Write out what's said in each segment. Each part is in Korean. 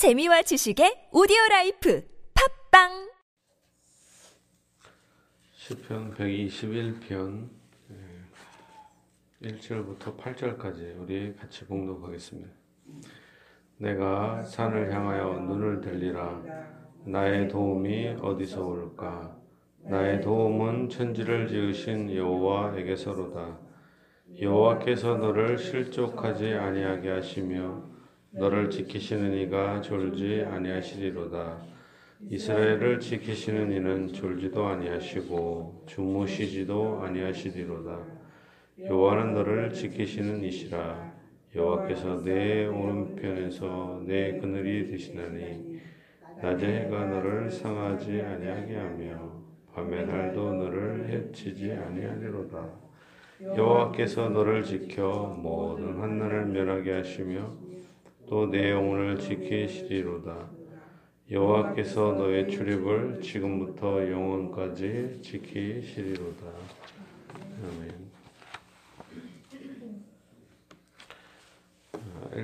재미와 지식의 오디오 라이프 팟빵! 시편 121편 1절부터 8절까지 우리 같이 봉독하겠습니다. 내가 산을 향하여 눈을 들리라. 나의 도움이 어디서 올까? 나의 도움은 천지를 지으신 여호와에게서로다. 여호와께서 너를 실족하지 아니하게 하시며 너를 지키시는 이가 졸지 아니하시리로다. 이스라엘을 지키시는 이는 졸지도 아니하시고 주무시지도 아니하시리로다. 여호와는 너를 지키시는 이시라. 여호와께서 내 오른편에서 내 그늘이 되시나니 낮에 해가 너를 상하지 아니하게 하며 밤의 달도 너를 해치지 아니하리로다. 여호와께서 너를 지켜 모든 한나를 멸하게 하시며 또 내 영혼을 지키시리로다. 여호와께서 너의 출입을 지금부터 영원까지 지키시리로다. 아멘.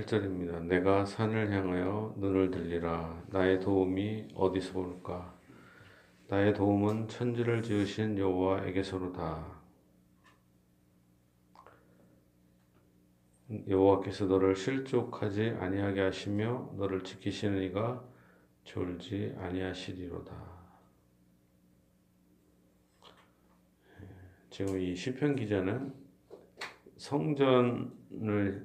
1절입니다. 내가 산을 향하여 눈을 들리라. 나의 도움이 어디서 올까? 나의 도움은 천지를 지으신 여호와에게서로다. 여호와께서 너를 실족하지 아니하게 하시며 너를 지키시는 이가 졸지 아니하시리로다. 지금 이 시편 기자는 성전을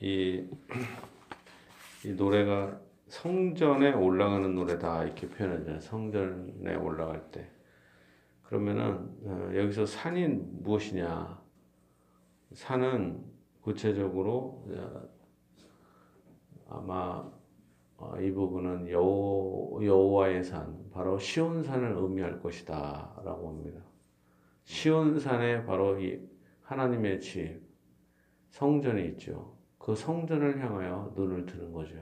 이, 이 노래가 성전에 올라가는 노래다 이렇게 표현하잖아요. 성전에 올라갈 때. 그러면은 어, 여기서 산이 무엇이냐? 산은 구체적으로 아마 어, 이 부분은 여호, 여호와의 산, 바로 시온산을 의미할 것이다 라고 합니다. 시온산에 바로 이 하나님의 집, 성전이 있죠. 그 성전을 향하여 눈을 드는 거죠.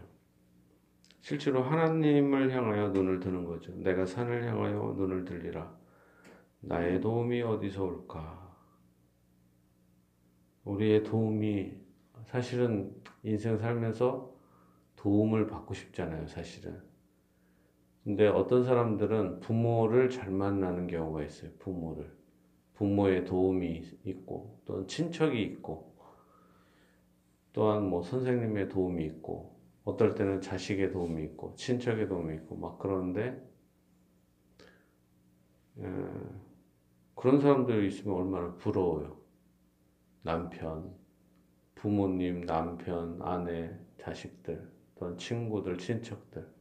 실제로 하나님을 향하여 눈을 드는 거죠. 내가 산을 향하여 눈을 들리라. 나의 도움이 어디서 올까? 우리의 도움이 사실은 인생 살면서 도움을 받고 싶잖아요, 사실은. 근데 어떤 사람들은 부모를 잘 만나는 경우가 있어요, 부모를. 부모의 도움이 있고, 또는 친척이 있고, 또한 뭐 선생님의 도움이 있고, 어떨 때는 자식의 도움이 있고, 친척의 도움이 있고, 막 그러는데, 에, 그런 사람들이 있으면 얼마나 부러워요. 남편, 부모님, 남편, 아내, 자식들, 또는 친구들, 친척들.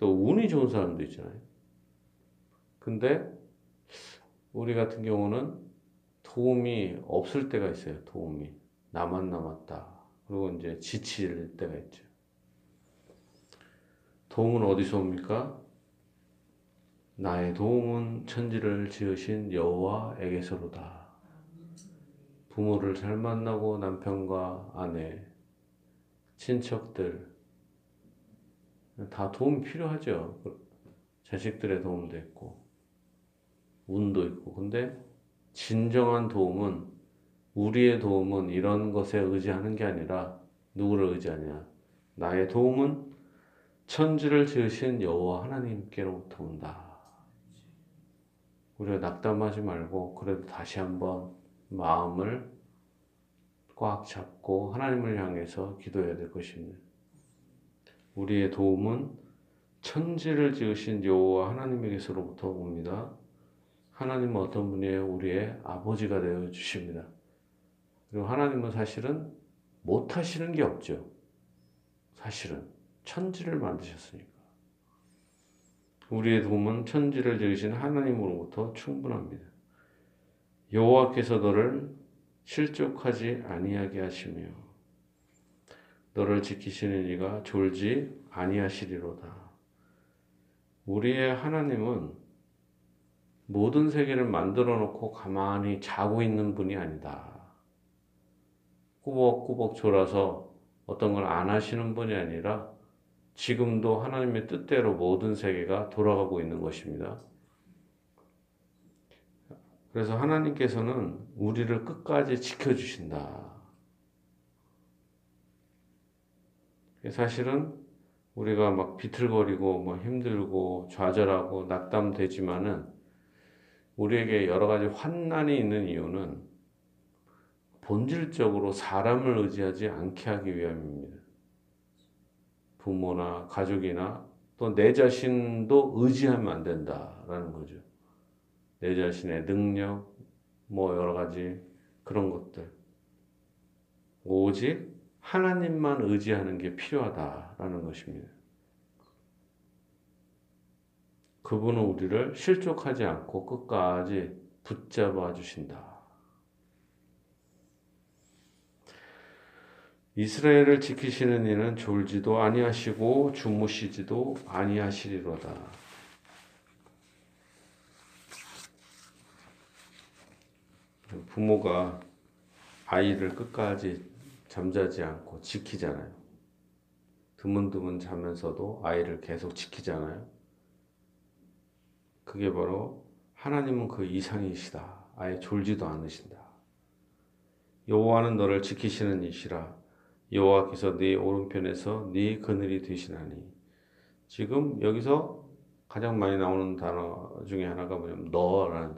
또 운이 좋은 사람도 있잖아요. 근데 우리 같은 경우는 도움이 없을 때가 있어요. 도움이. 나만 남았다. 그리고 이제 지칠 때가 있죠. 도움은 어디서 옵니까? 나의 도움은 천지를 지으신 여호와에게서로다. 부모를 잘 만나고 남편과 아내, 친척들 다 도움이 필요하죠. 자식들의 도움도 있고 운도 있고 근데 진정한 도움은 우리의 도움은 이런 것에 의지하는 게 아니라 누구를 의지하냐? 나의 도움은 천지를 지으신 여호와 하나님께로부터 온다. 우리가 낙담하지 말고 그래도 다시 한번 마음을 꽉 잡고 하나님을 향해서 기도해야 될 것입니다. 우리의 도움은 천지를 지으신 여호와 하나님에게서로부터 옵니다. 하나님은 어떤 분이에요? 우리의 아버지가 되어 주십니다. 그리고 하나님은 사실은 못 하시는 게 없죠. 사실은 천지를 만드셨으니까. 우리의 도움은 천지를 지으신 하나님으로부터 충분합니다. 여호와께서 너를 실족하지 아니하게 하시며 너를 지키시는 이가 졸지 아니하시리로다. 우리의 하나님은 모든 세계를 만들어 놓고 가만히 자고 있는 분이 아니다. 꾸벅꾸벅 졸아서 어떤 걸 안 하시는 분이 아니라 지금도 하나님의 뜻대로 모든 세계가 돌아가고 있는 것입니다. 그래서 하나님께서는 우리를 끝까지 지켜주신다. 사실은 우리가 막 비틀거리고 뭐 힘들고 좌절하고 낙담되지만은 우리에게 여러 가지 환난이 있는 이유는 본질적으로 사람을 의지하지 않게 하기 위함입니다. 부모나 가족이나 또 내 자신도 의지하면 안 된다라는 거죠. 내 자신의 능력, 뭐 여러 가지 그런 것들. 오직 하나님만 의지하는 게 필요하다라는 것입니다. 그분은 우리를 실족하지 않고 끝까지 붙잡아 주신다. 이스라엘을 지키시는 이는 졸지도 아니하시고 주무시지도 아니하시리로다. 부모가 아이를 끝까지 잠자지 않고 지키잖아요. 드문드문 자면서도 아이를 계속 지키잖아요. 그게 바로 하나님은 그 이상이시다. 아예 졸지도 않으신다. 여호와는 너를 지키시는 이시라. 여호와께서 네 오른편에서 네 그늘이 되시나니. 지금 여기서 가장 많이 나오는 단어 중에 하나가 뭐냐면 너라는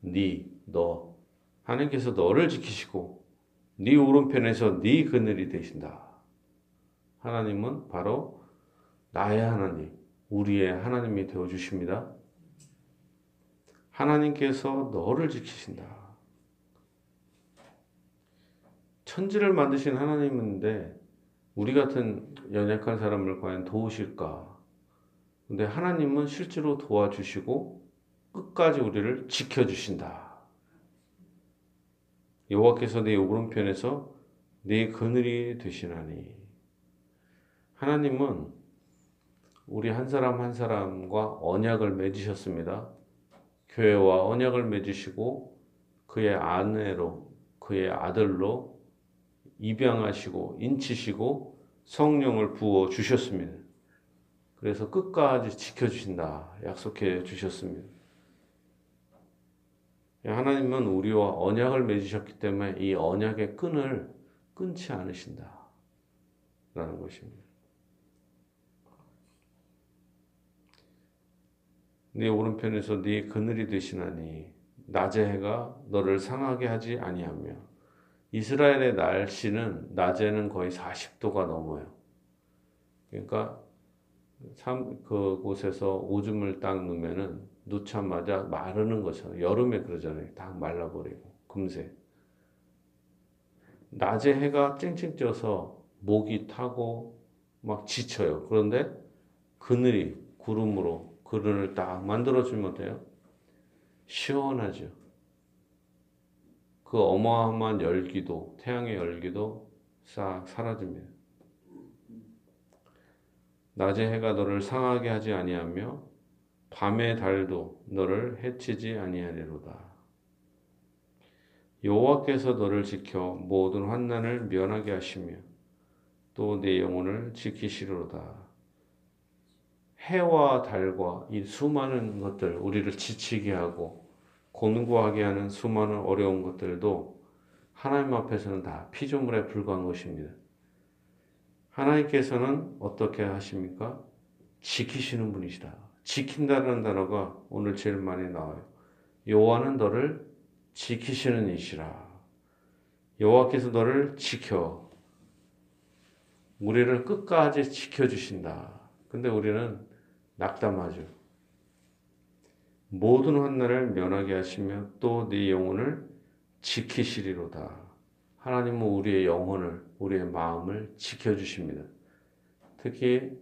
네, 너. 하나님께서 너를 지키시고 네 오른편에서 네 그늘이 되신다. 하나님은 바로 나의 하나님, 우리의 하나님이 되어 주십니다. 하나님께서 너를 지키신다. 천지를 만드신 하나님인데 우리 같은 연약한 사람을 과연 도우실까? 근데 하나님은 실제로 도와주시고 끝까지 우리를 지켜주신다. 여호와께서 내 오른편에서 내 그늘이 되시나니 하나님은 우리 한 사람 한 사람과 언약을 맺으셨습니다. 교회와 언약을 맺으시고 그의 아내로 그의 아들로 입양하시고 인치시고 성령을 부어 주셨습니다. 그래서 끝까지 지켜주신다 약속해 주셨습니다. 하나님은 우리와 언약을 맺으셨기 때문에 이 언약의 끈을 끊지 않으신다. 라는 것입니다. 네 오른편에서 네 그늘이 되시나니 낮의 해가 너를 상하게 하지 아니하며 이스라엘의 날씨는 낮에는 거의 40도가 넘어요. 그러니까 참 그곳에서 오줌을 딱 넣으면은 놓자마자 마르는 것처럼 여름에 그러잖아요. 다 말라버리고 금세. 낮에 해가 쨍쨍 쪄서 목이 타고 막 지쳐요. 그런데 그늘이 구름으로 그늘을 딱 만들어주면 돼요. 시원하죠. 그 어마어마한 열기도, 태양의 열기도 싹 사라집니다. 낮의 해가 너를 상하게 하지 아니하며 밤의 달도 너를 해치지 아니하리로다. 여호와께서 너를 지켜 모든 환난을 면하게 하시며 또 내 영혼을 지키시리로다. 해와 달과 이 수많은 것들 우리를 지치게 하고 곤고하게 하는 수많은 어려운 것들도 하나님 앞에서는 다 피조물에 불과한 것입니다. 하나님께서는 어떻게 하십니까? 지키시는 분이시다. 지킨다는 단어가 오늘 제일 많이 나와요. 여호와는 너를 지키시는 이시라. 여호와께서 너를 지켜 우리를 끝까지 지켜 주신다. 근데 우리는 낙담하죠. 모든 환난을 면하게 하시며 또 네 영혼을 지키시리로다. 하나님은 우리의 영혼을, 우리의 마음을 지켜주십니다. 특히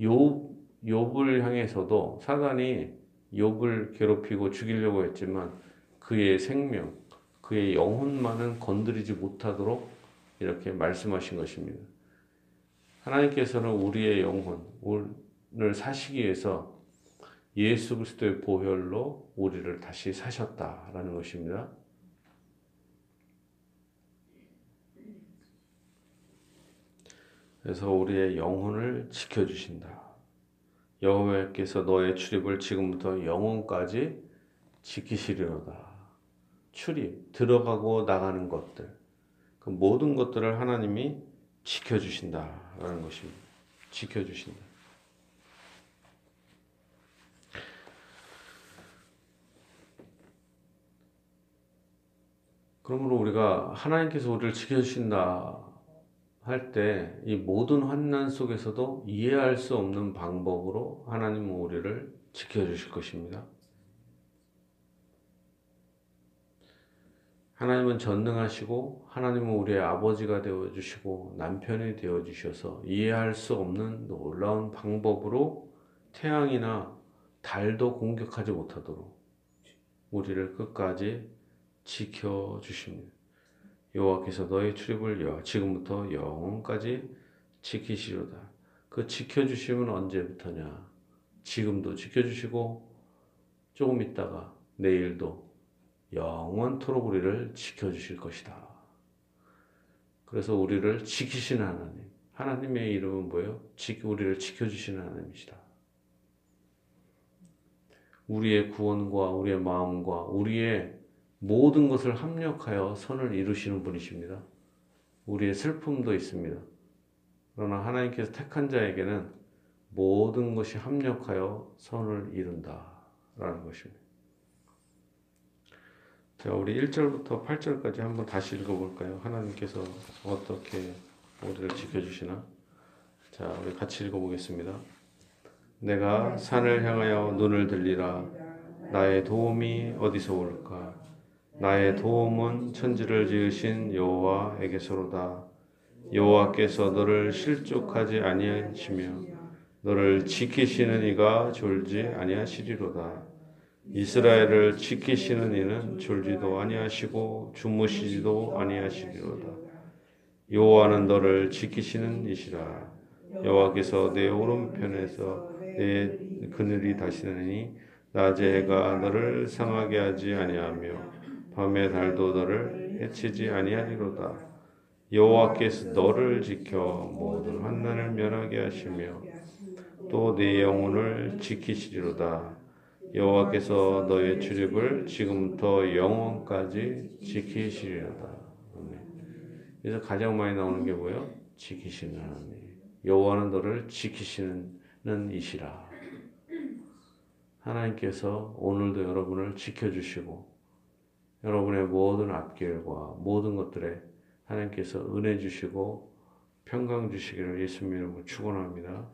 욥, 욥을 향해서도 사단이 욥을 괴롭히고 죽이려고 했지만 그의 생명, 그의 영혼만은 건드리지 못하도록 이렇게 말씀하신 것입니다. 하나님께서는 우리의 영혼을 사시기 위해서 예수 그리스도의 보혈로 우리를 다시 사셨다라는 것입니다. 그래서 우리의 영혼을 지켜주신다. 여호와께서 너의 출입을 지금부터 영혼까지 지키시리로다. 출입, 들어가고 나가는 것들, 그 모든 것들을 하나님이 지켜주신다라는 것입니다. 지켜주신다. 그러므로 우리가 하나님께서 우리를 지켜주신다 할 때 이 모든 환난 속에서도 이해할 수 없는 방법으로 하나님은 우리를 지켜주실 것입니다. 하나님은 전능하시고 하나님은 우리의 아버지가 되어 주시고 남편이 되어 주셔서 이해할 수 없는 놀라운 방법으로 태양이나 달도 공격하지 못하도록 우리를 끝까지 지켜 주십니다. 여호와께서 너의 출입을 여 지금부터 영원까지 지키시로다. 그 지켜 주심은 언제부터냐? 지금도 지켜 주시고 조금 있다가 내일도 영원토록 우리를 지켜 주실 것이다. 그래서 우리를 지키시는 하나님. 하나님의 이름은 뭐예요? 우리를 지켜주시는 하나님이시다. 우리의 구원과 우리의 마음과 우리의 모든 것을 합력하여 선을 이루시는 분이십니다. 우리의 슬픔도 있습니다. 그러나 하나님께서 택한 자에게는 모든 것이 합력하여 선을 이룬다. 라는 것입니다. 자, 우리 1절부터 8절까지 한번 다시 읽어볼까요? 하나님께서 어떻게 우리를 지켜주시나? 자, 우리 같이 읽어보겠습니다. 내가 산을 향하여 눈을 들리라. 나의 도움이 어디서 올까? 나의 도움은 천지를 지으신 여호와에게서로다. 여호와께서 너를 실족하지 아니하시며 너를 지키시는 이가 졸지 아니하시리로다. 이스라엘을 지키시는 이는 졸지도 아니하시고 주무시지도 아니하시리로다. 여호와는 너를 지키시는 이시라. 여호와께서 내 오른편에서 내 그늘이 다시느니 낮에 해가 너를 상하게 하지 아니하며 밤에 달도 너를 해치지 아니하리로다. 여호와께서 너를 지켜 모든 환난을 면하게 하시며 또 네 영혼을 지키시리로다. 여호와께서 너의 출입을 지금부터 영원까지 지키시리로다. 그래서 가장 많이 나오는 게 뭐예요? 지키시는 하나님. 여호와는 너를 지키시는 이시라. 하나님께서 오늘도 여러분을 지켜주시고 여러분의 모든 앞길과 모든 것들에 하나님께서 은혜 주시고 평강 주시기를 예수님 이름으로 축원합니다.